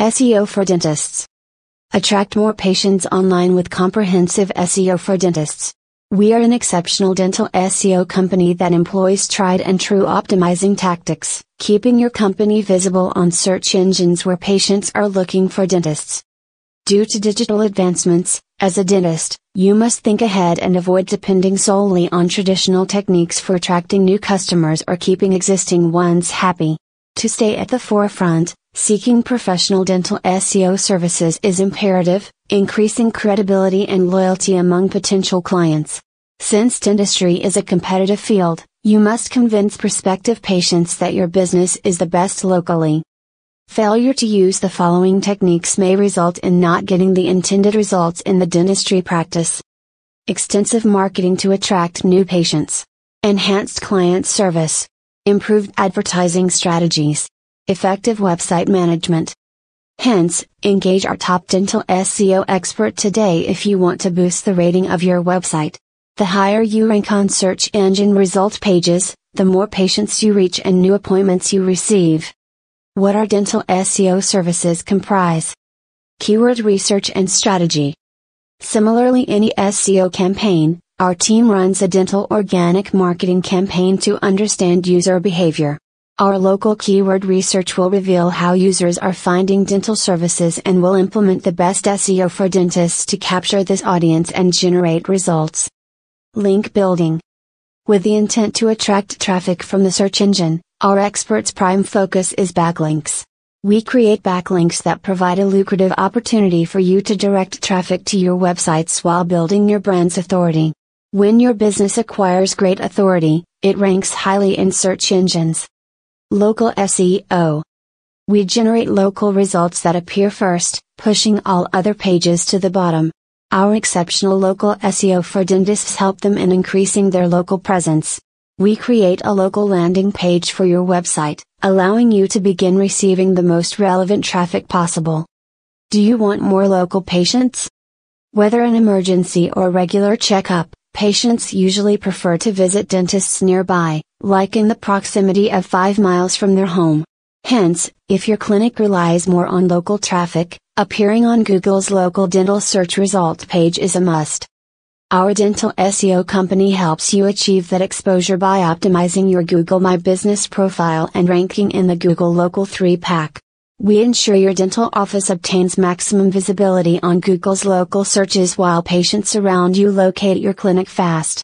SEO for dentists. Attract more patients online with comprehensive SEO for dentists. We are an exceptional dental SEO company that employs tried and true optimizing tactics, keeping your company visible on search engines where patients are looking for dentists. Due to digital advancements, as a dentist, you must think ahead and avoid depending solely on traditional techniques for attracting new customers or keeping existing ones happy. To stay at the forefront, seeking professional dental SEO services is imperative, increasing credibility and loyalty among potential clients. Since dentistry is a competitive field, you must convince prospective patients that your business is the best locally. Failure to use the following techniques may result in not getting the intended results in the dentistry practice. Extensive marketing to attract new patients. Enhanced client service. Improved advertising strategies. Effective website management. Hence, engage our top dental SEO expert today if you want to boost the rating of your website. The higher you rank on search engine result pages, the more patients you reach and new appointments you receive. What our dental SEO services comprise? Keyword research and strategy. Similarly, any SEO campaign, our team runs a dental organic marketing campaign to understand user behavior. Our local keyword research will reveal how users are finding dental services and will implement the best SEO for dentists to capture this audience and generate results. Link building. With the intent to attract traffic from the search engine, our experts' prime focus is backlinks. We create backlinks that provide a lucrative opportunity for you to direct traffic to your websites while building your brand's authority. When your business acquires great authority, it ranks highly in search engines. Local SEO. We generate local results that appear first, pushing all other pages to the bottom. Our exceptional local SEO for dentists help them in increasing their local presence. We create a local landing page for your website, allowing you to begin receiving the most relevant traffic possible. Do you want more local patients? Whether an emergency or regular checkup, patients usually prefer to visit dentists nearby, like in the proximity of 5 miles from their home. Hence, if your clinic relies more on local traffic, appearing on Google's local dental search result page is a must. Our dental SEO company helps you achieve that exposure by optimizing your Google My Business profile and ranking in the Google Local 3 pack. We ensure your dental office obtains maximum visibility on Google's local searches while patients around you locate your clinic fast.